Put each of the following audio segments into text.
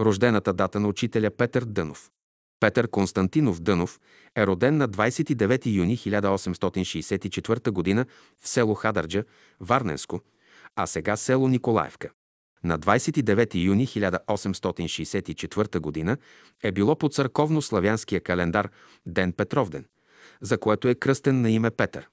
Рождената дата на учителя Петър Дънов. Петър Константинов Дънов е роден на 29 юни 1864 г. в село Хадърджа, Варненско, а сега село Николаевка. На 29 юни 1864 г. е било по църковно-славянския календар Ден Петровден, за което е кръстен на име Петър.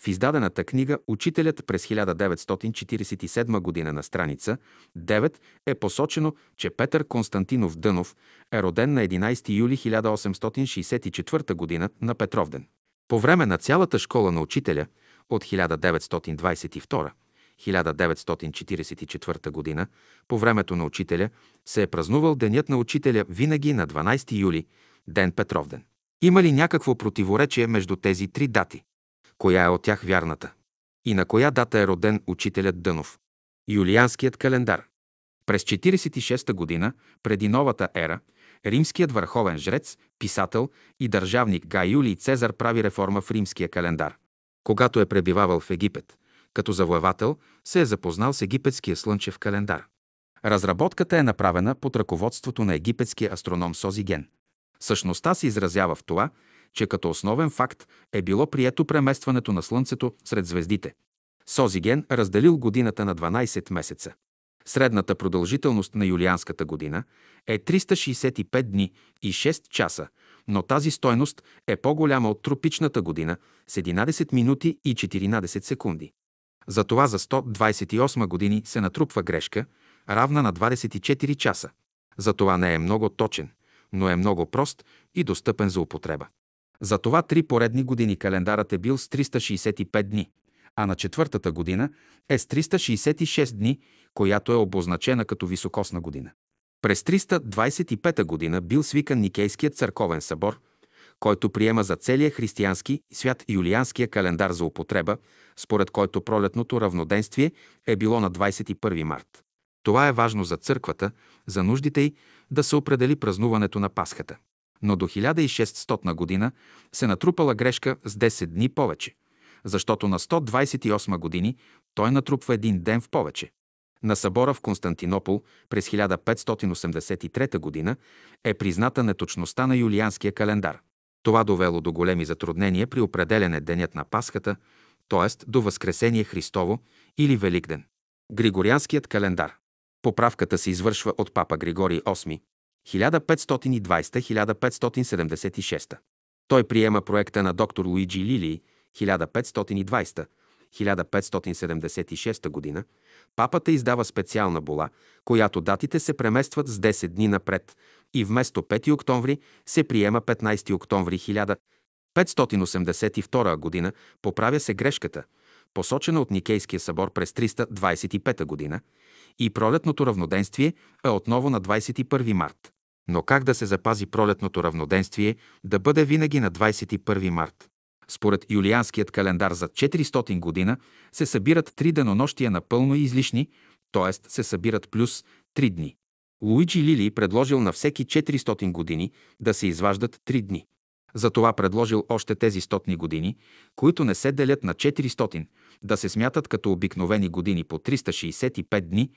В издадената книга Учителят през 1947 г. на страница 9 е посочено, че Петър Константинов Дънов е роден на 11 юли 1864 г. на Петровден. По време на цялата школа на учителя от 1922 1944 г. по времето на учителя се е празнувал Денят на учителя винаги на 12 юли, Ден Петровден. Има ли някакво противоречие между тези три дати? Коя е от тях вярната? И на коя дата е роден учителят Дънов? Юлианският календар. През 46-та година, преди новата ера, римският върховен жрец, писател и държавник Гай Юлий Цезар прави реформа в римския календар. Когато е пребивавал в Египет, като завоевател, се е запознал с египетския слънчев календар. Разработката е направена под ръководството на египетския астроном Созиген. Същността се изразява в това, че като основен факт е било прието преместването на Слънцето сред звездите. Созиген разделил годината на 12 месеца. Средната продължителност на юлианската година е 365 дни и 6 часа, но тази стойност е по-голяма от тропичната година с 11 минути и 14 секунди. Затова за 128 години се натрупва грешка, равна на 24 часа. Затова не е много точен, но е много прост и достъпен за употреба. Затова три поредни години календарът е бил с 365 дни, а на четвъртата година е с 366 дни, която е обозначена като високосна година. През 325 година бил свикан Никейският църковен събор, който приема за целия християнски свят юлианския календар за употреба, според който пролетното равноденствие е било на 21 март. Това е важно за църквата, за нуждите й да се определи празнуването на Пасхата. Но до 1600 година се натрупала грешка с 10 дни повече, защото на 128 години той натрупва един ден в повече. На събора в Константинопол през 1583 година е призната неточността на юлианския календар. Това довело до големи затруднения при определене денят на Пасхата, т.е. до Възкресение Христово или Великден. Григорианският календар. Поправката се извършва от папа Григорий VIII 1520-1576. Той приема проекта на доктор Луиджи Лилии 1520-1576 година. Папата издава специална була, която датите се преместват с 10 дни напред и вместо 5 октомври се приема 15 октомври 1582 година. Поправя се грешката, посочена от Никейския събор през 325 година и пролетното равноденствие е отново на 21 март. Но как да се запази пролетното равноденствие да бъде винаги на 21 март? Според юлианският календар за 400 година се събират три денонощия напълно излишни, т.е. се събират плюс 3 дни. Луиджи Лили предложил на всеки 400 години да се изваждат 3 дни. Затова предложил още тези стотни години, които не се делят на 400, да се смятат като обикновени години по 365 дни,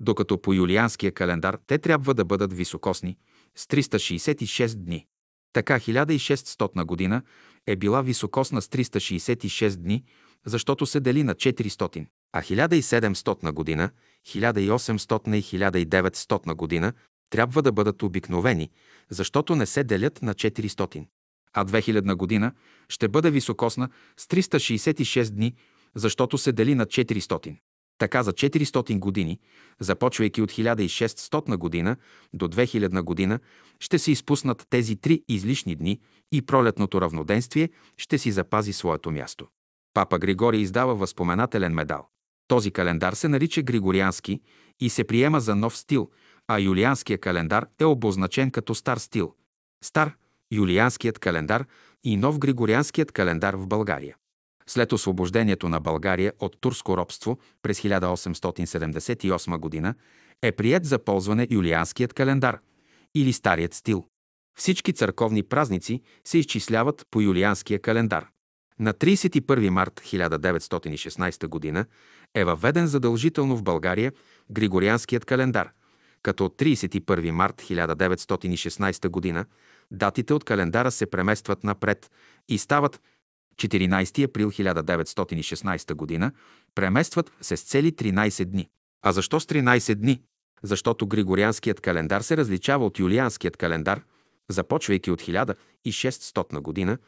докато по юлианския календар те трябва да бъдат високосни с 366 дни. Така 1600 година е била високосна с 366 дни, защото се дели на 400, а 1700 година, 1800 и 1900 година трябва да бъдат обикновени, защото не се делят на 400. А 2000 година ще бъде високосна с 366 дни, защото се дели на 400. Така за 400 години, започвайки от 1600 година до 2000 година, ще се изпуснат тези три излишни дни и пролетното равноденствие ще си запази своето място. Папа Григорий издава възпоменателен медал. Този календар се нарича Григориански и се приема за нов стил, а юлианския календар е обозначен като стар стил. Стар – юлианският календар и нов Григорианският календар в България. След освобождението на България от турско робство през 1878 г. е прият за ползване юлианският календар или старият стил. Всички църковни празници се изчисляват по юлианския календар. На 31 март 1916 г. е въведен задължително в България Григорианският календар, като от 31 март 1916 г. датите от календара се преместват напред и стават 14 април 1916 г. преместват се с цели 13 дни. А защо с 13 дни? Защото Григорианският календар се различава от Юлианският календар, започвайки от 1600 година,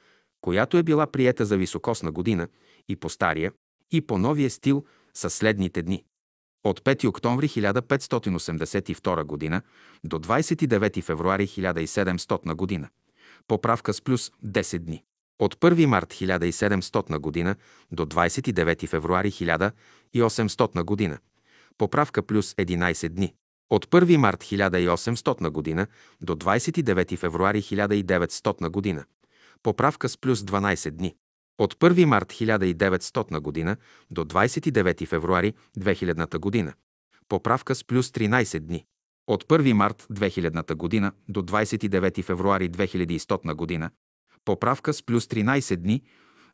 която е била приета за високосна година и по стария, и по новия стил със следните дни. От 5 октомври 1582 г. до 29 февруари 1700 г. Поправка с плюс 10 дни. От 1 март 1700 г. до 29 февруари 1800 г. Поправка плюс 11 дни. От 1 март 1800 г. до 29 февруари 1900 г. Поправка с плюс 12 дни. От 1 март 1900 г. до 29 февруари 2000 г. Поправка с плюс 13 дни. От 1 март 2000 г. до 29 февруари 2100 г. Поправка с плюс 13 дни,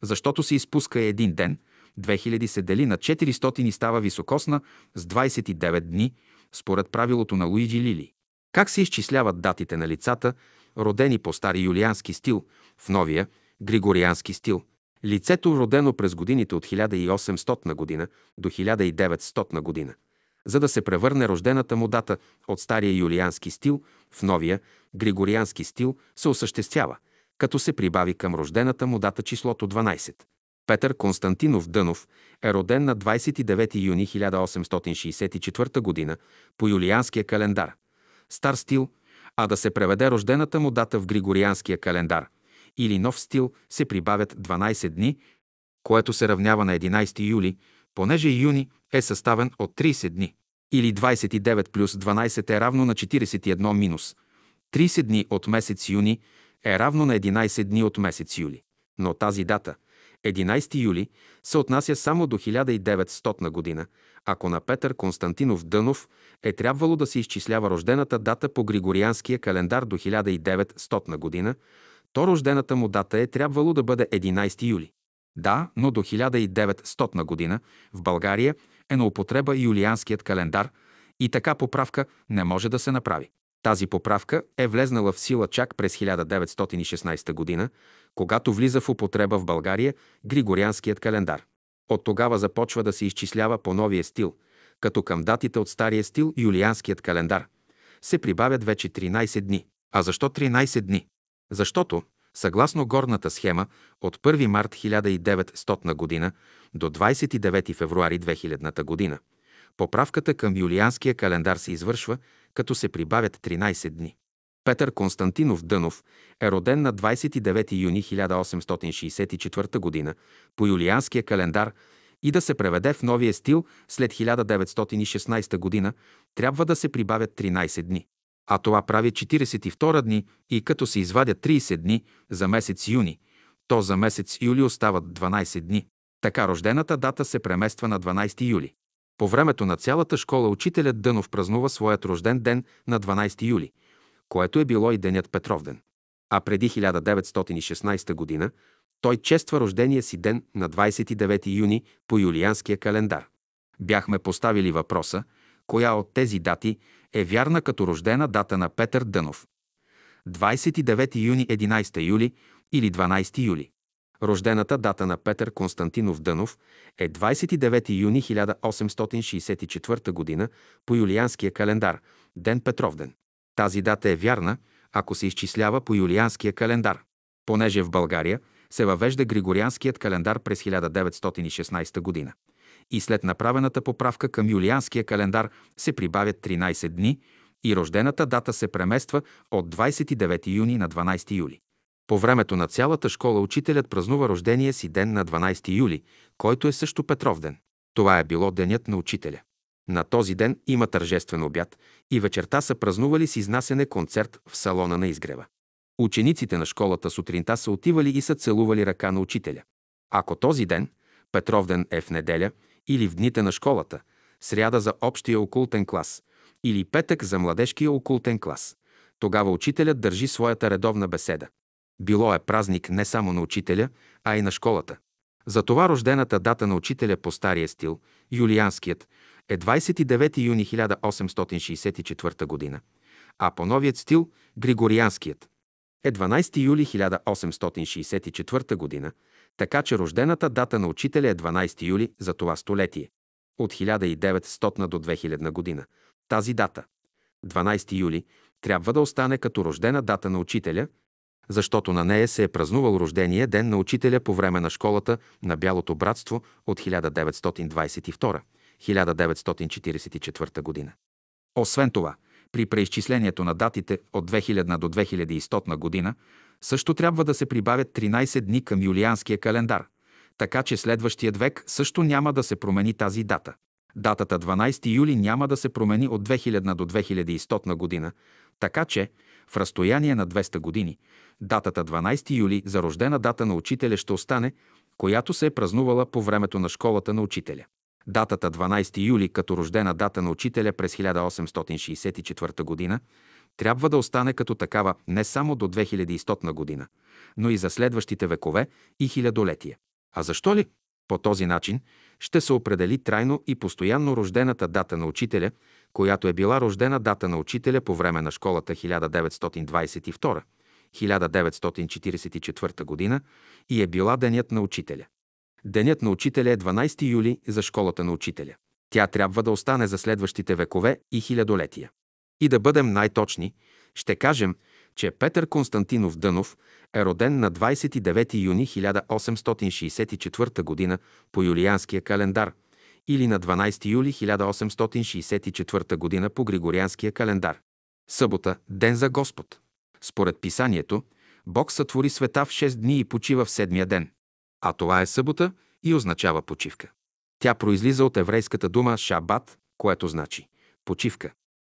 защото се изпуска един ден, 2000 се дели на 400 и става високосна с 29 дни, според правилото на Луиджи Лили. Как се изчисляват датите на лицата, родени по стари юлиански стил, в новия григориански стил? Лицето, родено през годините от 1800 година до 1900 година, за да се превърне рождената му дата от стария юлиански стил в новия григориански стил, се осъществява, като се прибави към рождената му дата числото 12. Петър Константинов Дънов е роден на 29 юни 1864 г. по юлианския календар. Стар стил, а да се преведе рождената му дата в Григорианския календар или нов стил се прибавят 12 дни, което се равнява на 11 юли, понеже юни е съставен от 30 дни. Или 29 плюс 12 е равно на 41 минус. 30 дни от месец юни е равно на 11 дни от месец юли. Но тази дата, 11 юли, се отнася само до 1900 година, ако на Петър Константинов Дънов е трябвало да се изчислява рождената дата по Григорианския календар до 1900 година, то рождената му дата е трябвало да бъде 11 юли. Да, но до 1900 година в България е на употреба юлианският календар и така поправка не може да се направи. Тази поправка е влезнала в сила чак през 1916 година, когато влиза в употреба в България Григорианският календар. От тогава започва да се изчислява по новия стил, като към датите от стария стил Юлианският календар се прибавят вече 13 дни. А защо 13 дни? Защото, съгласно горната схема, от 1 март 1900 година до 29 февруари 2000 година, поправката към юлианския календар се извършва, като се прибавят 13 дни. Петър Константинов Дънов е роден на 29 юни 1864 г. по юлианския календар и да се преведе в новия стил след 1916 г. трябва да се прибавят 13 дни. А това прави 42 дни и като се извадят 30 дни за месец юни, то за месец юли остават 12 дни. Така рождената дата се премества на 12 юли. По времето на цялата школа учителят Дънов празнува своят рожден ден на 12 юли, което е било и денят Петровден. А преди 1916 година той чества рождения си ден на 29 юни по юлианския календар. Бяхме поставили въпроса, коя от тези дати е вярна като рождена дата на Петър Дънов. 29 юни, 11 юли или 12 юли. Рождената дата на Петър Константинов Дънов е 29 юни 1864 г. по юлианския календар, ден Петровден. Тази дата е вярна, ако се изчислява по юлианския календар. Понеже в България се въвежда Григорианският календар през 1916 година. И след направената поправка към юлианския календар се прибавят 13 дни и рождената дата се премества от 29 юни на 12 юли. По времето на цялата школа учителят празнува рождения си ден на 12 юли, който е също Петров ден. Това е било денят на учителя. На този ден има тържествен обяд и вечерта са празнували с изнасене концерт в салона на изгрева. Учениците на школата сутринта са отивали и са целували ръка на учителя. Ако този ден, Петров ден е в неделя или в дните на школата, сряда за общия окултен клас или петък за младежкия окултен клас, тогава учителят държи своята редовна беседа. Било е празник не само на учителя, а и на школата. Затова рождената дата на учителя по стария стил, юлианският, е 29 юни 1864 г., а по новият стил – Григорианският, е 12 юли 1864 г., така че рождената дата на учителя е 12 юли за това столетие. От 1900 до 2000 година. Тази дата, 12 юли, трябва да остане като рождена дата на учителя, защото на нея се е празнувал рождения ден на учителя по време на школата на Бялото братство от 1922-1944 година. Освен това, при преизчислението на датите от 2000 до 2100 година също трябва да се прибавят 13 дни към юлианския календар, така че следващият век също няма да се промени тази дата. Датата 12 юли няма да се промени от 2000 до 2100 година, така че в разстояние на 200 години датата 12 юли за рождена дата на учителя ще остане, която се е празнувала по времето на школата на учителя. Датата 12 юли като рождена дата на учителя през 1864 година трябва да остане като такава не само до 2100 година, но и за следващите векове и хилядолетия. А защо ли? По този начин ще се определи трайно и постоянно рождената дата на учителя, която е била рождена дата на учителя по време на школата 1922-1944 година и е била денят на учителя. Денят на учителя е 12 юли за школата на учителя. Тя трябва да остане за следващите векове и хилядолетия. И да бъдем най-точни, ще кажем, че Петър Константинов Дънов е роден на 29 юни 1864 г. по юлианския календар или на 12 юли 1864 г. по григорианския календар. Събота – Ден за Господ. Според писанието, Бог сътвори света в 6 дни и почива в седмия ден. А това е събота и означава почивка. Тя произлиза от еврейската дума шабат, което значи почивка.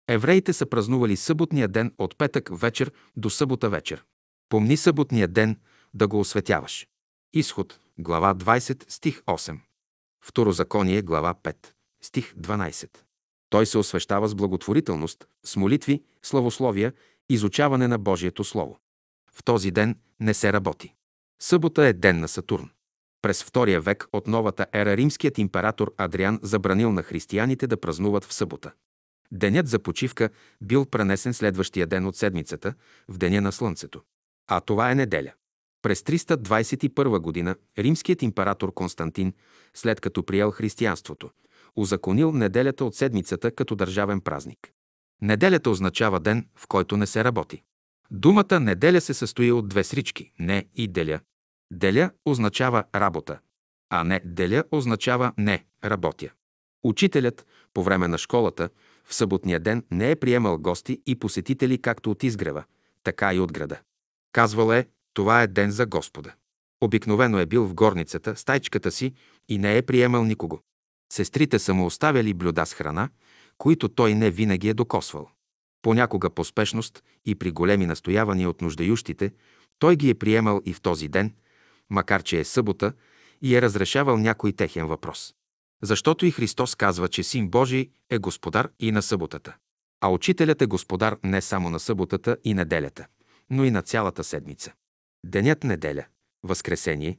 Евреите са празнували съботния ден от петък вечер до събота вечер. Помни съботния ден да го осветяваш. Изход, глава 20, стих 8. Второзаконие, глава 5, стих 12. Той се освещава с благотворителност, с молитви, славословия, изучаване на Божието Слово. В този ден не се работи. Събота е ден на Сатурн. През втория век от новата ера римският император Адриан забранил на християните да празнуват в събота. Денят за почивка бил пренесен следващия ден от седмицата, в деня на Слънцето. А това е неделя. През 321 година римският император Константин, след като приел християнството, узаконил неделята от седмицата като държавен празник. Неделята означава ден, в който не се работи. Думата неделя се състои от две срички – не и деля. Деля означава работа, а не деля означава не работя. Учителят по време на школата в съботния ден не е приемал гости и посетители както от изгрева, така и от града. Казвал е, това е ден за Господа. Обикновено е бил в горницата, стайчката си и не е приемал никого. Сестрите са му оставяли блюда с храна, които той не винаги е докосвал. Понякога по спешност и при големи настоявания от нуждающите, той ги е приемал и в този ден, макар че е събота, и е разрешавал някой техен въпрос. Защото и Христос казва, че Син Божий е господар и на съботата. А учителят е господар не само на съботата и неделята, но и на цялата седмица. Денят неделя, Възкресение.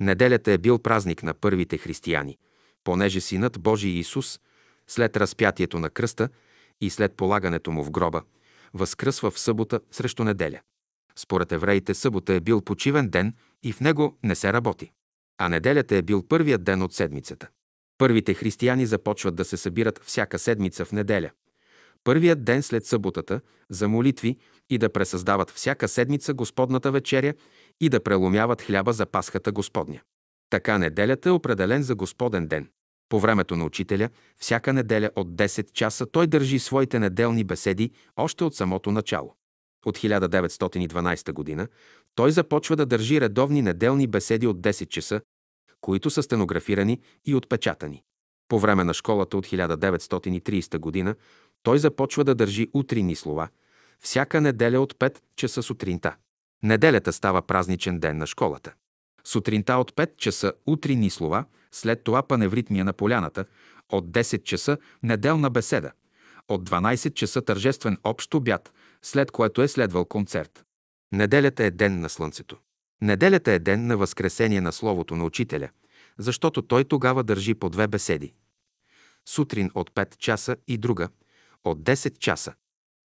Неделята е бил празник на първите християни, понеже Синът Божий Исус, след разпятието на кръста и след полагането му в гроба, възкръсва в събота срещу неделя. Според евреите събота е бил почивен ден и в него не се работи. А неделята е бил първият ден от седмицата. Първите християни започват да се събират всяка седмица в неделя. Първият ден след съботата за молитви и да пресъздават всяка седмица Господната вечеря и да преломяват хляба за Пасхата Господня. Така неделята е определен за Господен ден. По времето на учителя, всяка неделя от 10 часа той държи своите неделни беседи още от самото начало. От 1912 година той започва да държи редовни неделни беседи от 10 часа, които са стенографирани и отпечатани. По време на школата от 1930 година той започва да държи утринни слова, всяка неделя от 5 часа сутринта. Неделята става празничен ден на школата. Сутринта от 5 часа утринни слова, след това паневритмия на поляната, от 10 часа неделна беседа, от 12 часа тържествен общ обяд, след което е следвал концерт. Неделята е ден на Слънцето. Неделята е ден на възкресение на Словото на Учителя, защото той тогава държи по две беседи. сутрин от 5 часа и друга от 10 часа.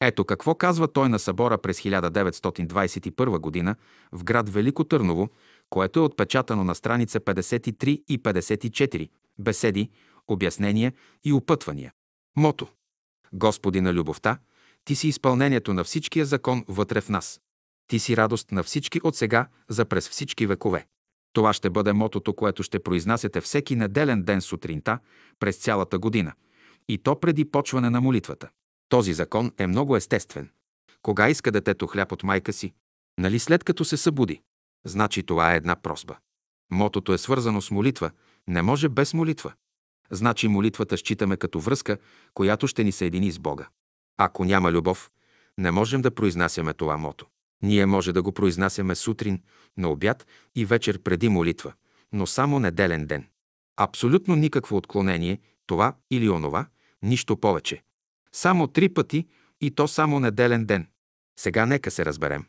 Ето какво казва той на събора през 1921 г. в град Велико Търново, което е отпечатано на страница 53 и 54, беседи, обяснения и опътвания. Мото. Господи на любовта, Ти си изпълнението на всичкия закон вътре в нас. Ти си радост на всички от сега за през всички векове. Това ще бъде мотото, което ще произнасяте всеки неделен ден сутринта през цялата година. И то преди почване на молитвата. Този закон е много естествен. Кога иска детето хляб от майка си? Нали след като се събуди? Значи това е една просба. Мотото е свързано с молитва. Не може без молитва. Значи молитвата считаме като връзка, която ще ни съедини с Бога. Ако няма любов, не можем да произнасяме това мото. Ние може да го произнасяме сутрин, на обяд и вечер преди молитва, но само неделен ден. Абсолютно никакво отклонение, това или онова, нищо повече. Само три пъти и то само неделен ден. Сега нека се разберем.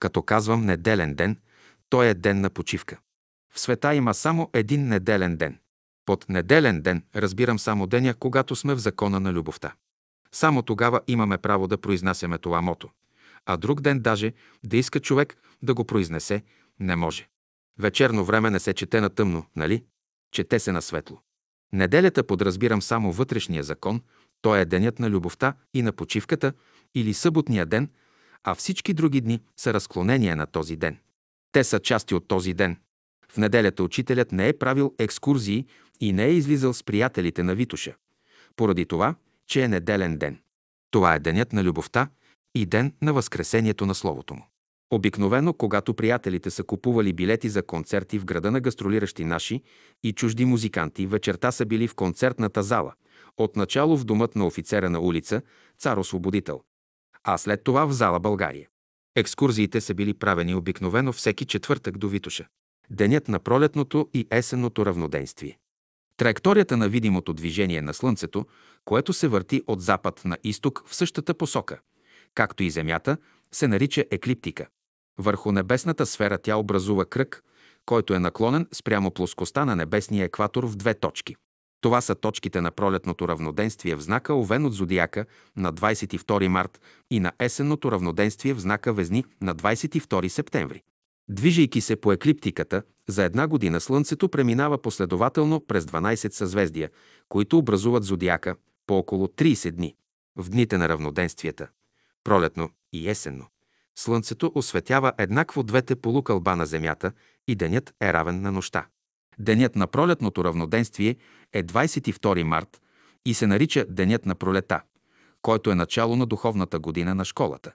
Като казвам неделен ден, той е ден на почивка. В света има само един неделен ден. Под неделен ден разбирам само деня, когато сме в закона на любовта. Само тогава имаме право да произнасяме това мото. А друг ден даже да иска човек да го произнесе, не може. Вечерно време не се чете на тъмно, нали? Чете се на светло. Неделята подразбирам само вътрешния закон, той е денят на любовта и на почивката или съботния ден, а всички други дни са разклонения на този ден. Те са части от този ден. В неделята учителят не е правил екскурзии и не е излизал с приятелите на Витуша, поради това, че е неделен ден. Това е денят на любовта и ден на възкресението на Словото му. Обикновено, когато приятелите са купували билети за концерти в града на гастролиращи наши и чужди музиканти, вечерта са били в концертната зала, отначало в домът на офицера на улица, цар Освободител, а след това в зала България. Екскурзиите са били правени обикновено всеки четвъртък до Витуша. Денят на пролетното и есенното равноденствие. Траекторията на видимото движение на Слънцето, което се върти от запад на изток в същата посока, както и Земята, се нарича еклиптика. Върху небесната сфера тя образува кръг, който е наклонен спрямо плоскостта на небесния екватор в две точки. Това са точките на пролетното равноденствие в знака Овен от Зодиака на 22 март и на есенното равноденствие в знака Везни на 22 септември. Движейки се по еклиптиката, за една година Слънцето преминава последователно през 12 съзвездия, които образуват зодиака по около 30 дни. В дните на равноденствията – пролетно и есенно – Слънцето осветява еднакво двете полукълба на Земята и денят е равен на нощта. Денят на пролетното равноденствие е 22 март и се нарича Денят на пролета, който е начало на духовната година на школата.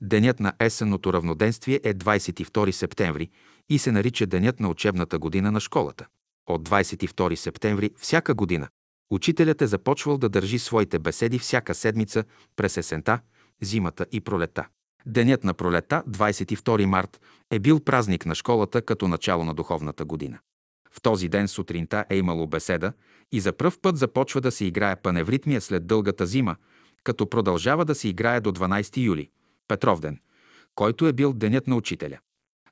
Денят на есенното равноденствие е 22 септември и се нарича Денят на учебната година на школата. От 22 септември всяка година учителят е започвал да държи своите беседи всяка седмица през есента, зимата и пролета. Денят на пролета, 22 март, е бил празник на школата като начало на духовната година. В този ден сутринта е имало беседа и за пръв път започва да се играе паневритмия след дългата зима, като продължава да се играе до 12 юли, Петровден, който е бил денят на учителя.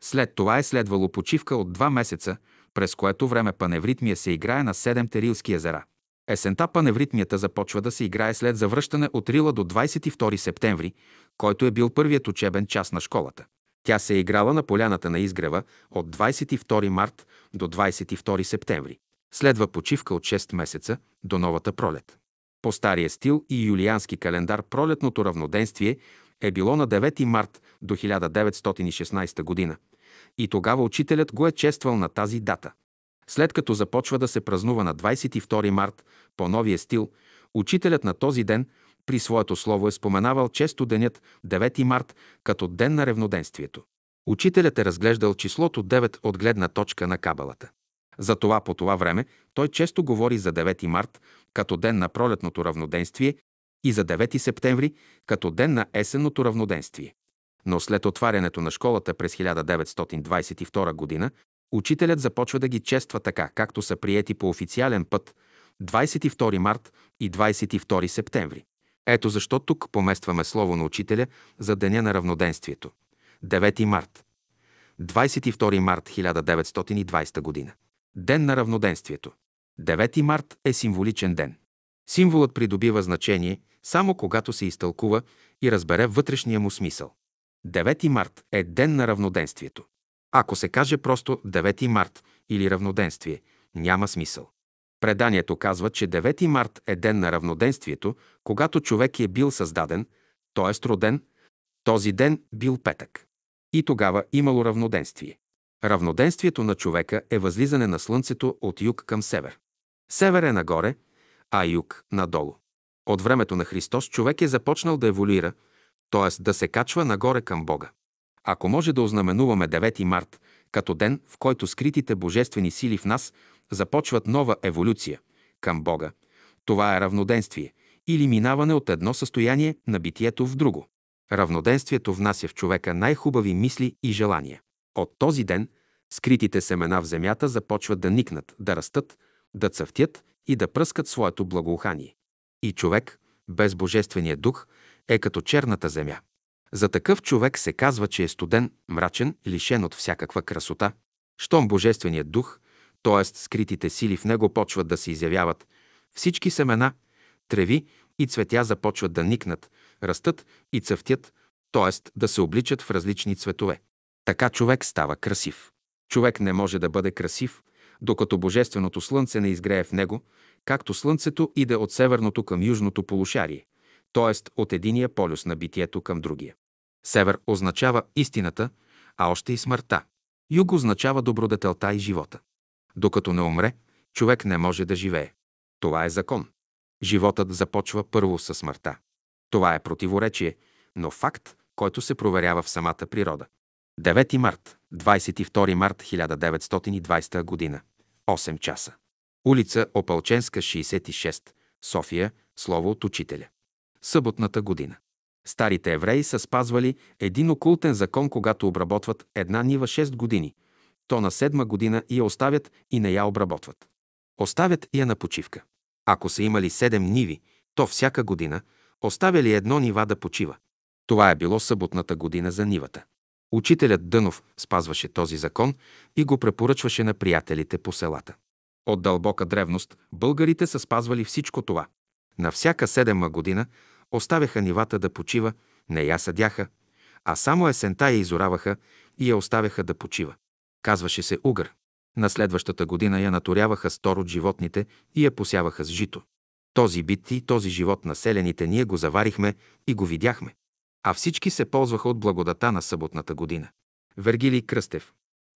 След това е следвало почивка от два месеца, през което време паневритмия се играе на седемте рилски езера. Есента паневритмията започва да се играе след завръщане от Рила до 22 септември, който е бил първият учебен час на школата. Тя се е играла на поляната на изгрева от 22 март до 22 септември. Следва почивка от 6 месеца до новата пролет. По стария стил и юлиански календар пролетното равноденствие е било на 9 март до 1916 година и тогава учителят го е чествал на тази дата. След като започва да се празнува на 22 март по новия стил, учителят на този ден при своето слово е споменавал често денят 9 март като ден на ревноденствието. Учителят е разглеждал числото 9 от гледна точка на кабалата. Затова по това време той често говори за 9 март като ден на пролетното равноденствие и за 9 септември като ден на есенното равноденствие. Но след отварянето на школата през 1922 година, учителят започва да ги чества така, както са приети по официален път 22 март и 22 септември. Ето защо тук поместваме слово на учителя за Деня на равноденствието. 9 март. 22 март 1920 година. Ден на равноденствието. 9 март е символичен ден. Символът придобива значение само когато се изтълкува и разбере вътрешния му смисъл. 9 март е ден на равноденствието. Ако се каже просто 9 март или равноденствие, няма смисъл. Преданието казва, че 9 март е ден на равноденствието, когато човек е бил създаден, т.е. роден, този ден бил петък. И тогава имало равноденствие. Равноденствието на човека е възлизане на слънцето от юг към север. Север е нагоре, а юг надолу. От времето на Христос човек е започнал да еволюира, т.е. да се качва нагоре към Бога. Ако може да ознаменуваме 9 март като ден, в който скритите божествени сили в нас започват нова еволюция към Бога, това е равноденствие или минаване от едно състояние на битието в друго. Равноденствието внася в човека най-хубави мисли и желания. От този ден скритите семена в земята започват да никнат, да растат, да цъфтят и да пръскат своето благоухание. И човек, без Божествения дух, е като черната земя. За такъв човек се казва, че е студен, мрачен, лишен от всякаква красота. Щом Божественият дух, т.е. скритите сили в него почват да се изявяват, всички семена, треви и цветя започват да никнат, растат и цъфтят, т.е. да се обличат в различни цветове. Така човек става красив. Човек не може да бъде красив, докато Божественото Слънце не изгрее в него, както Слънцето иде от северното към южното полушарие, т.е. от единия полюс на битието към другия. Север означава истината, а още и смъртта. Юг означава добродетелта и живота. Докато не умре, човек не може да живее. Това е закон. Животът започва първо със смъртта. Това е противоречие, но факт, който се проверява в самата природа. 9 март, 22 март 1920 година. 8 часа. Улица Опалченска, 66, София, слово от учителя. Съботната година. Старите евреи са спазвали един окултен закон, когато обработват една нива 6 години. То на седма година я оставят и не я обработват. Оставят я на почивка. Ако са имали 7 ниви, то всяка година оставяли едно нива да почива. Това е било съботната година за нивата. Учителят Дънов спазваше този закон и го препоръчваше на приятелите по селата. От дълбока древност българите са спазвали всичко това. На всяка седема година оставяха нивата да почива, не я съдяха, а само есента я изораваха и я оставяха да почива. Казваше се угър. На следващата година я наторяваха с тор от животните и я посяваха с жито. Този бит и този живот населените ние го заварихме и го видяхме. А всички се ползваха от благодата на съботната година. Вергилий Кръстев